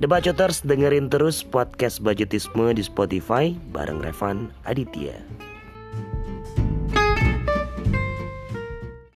Debacoters dengerin terus podcast budgetisme di Spotify bareng Revan Aditya.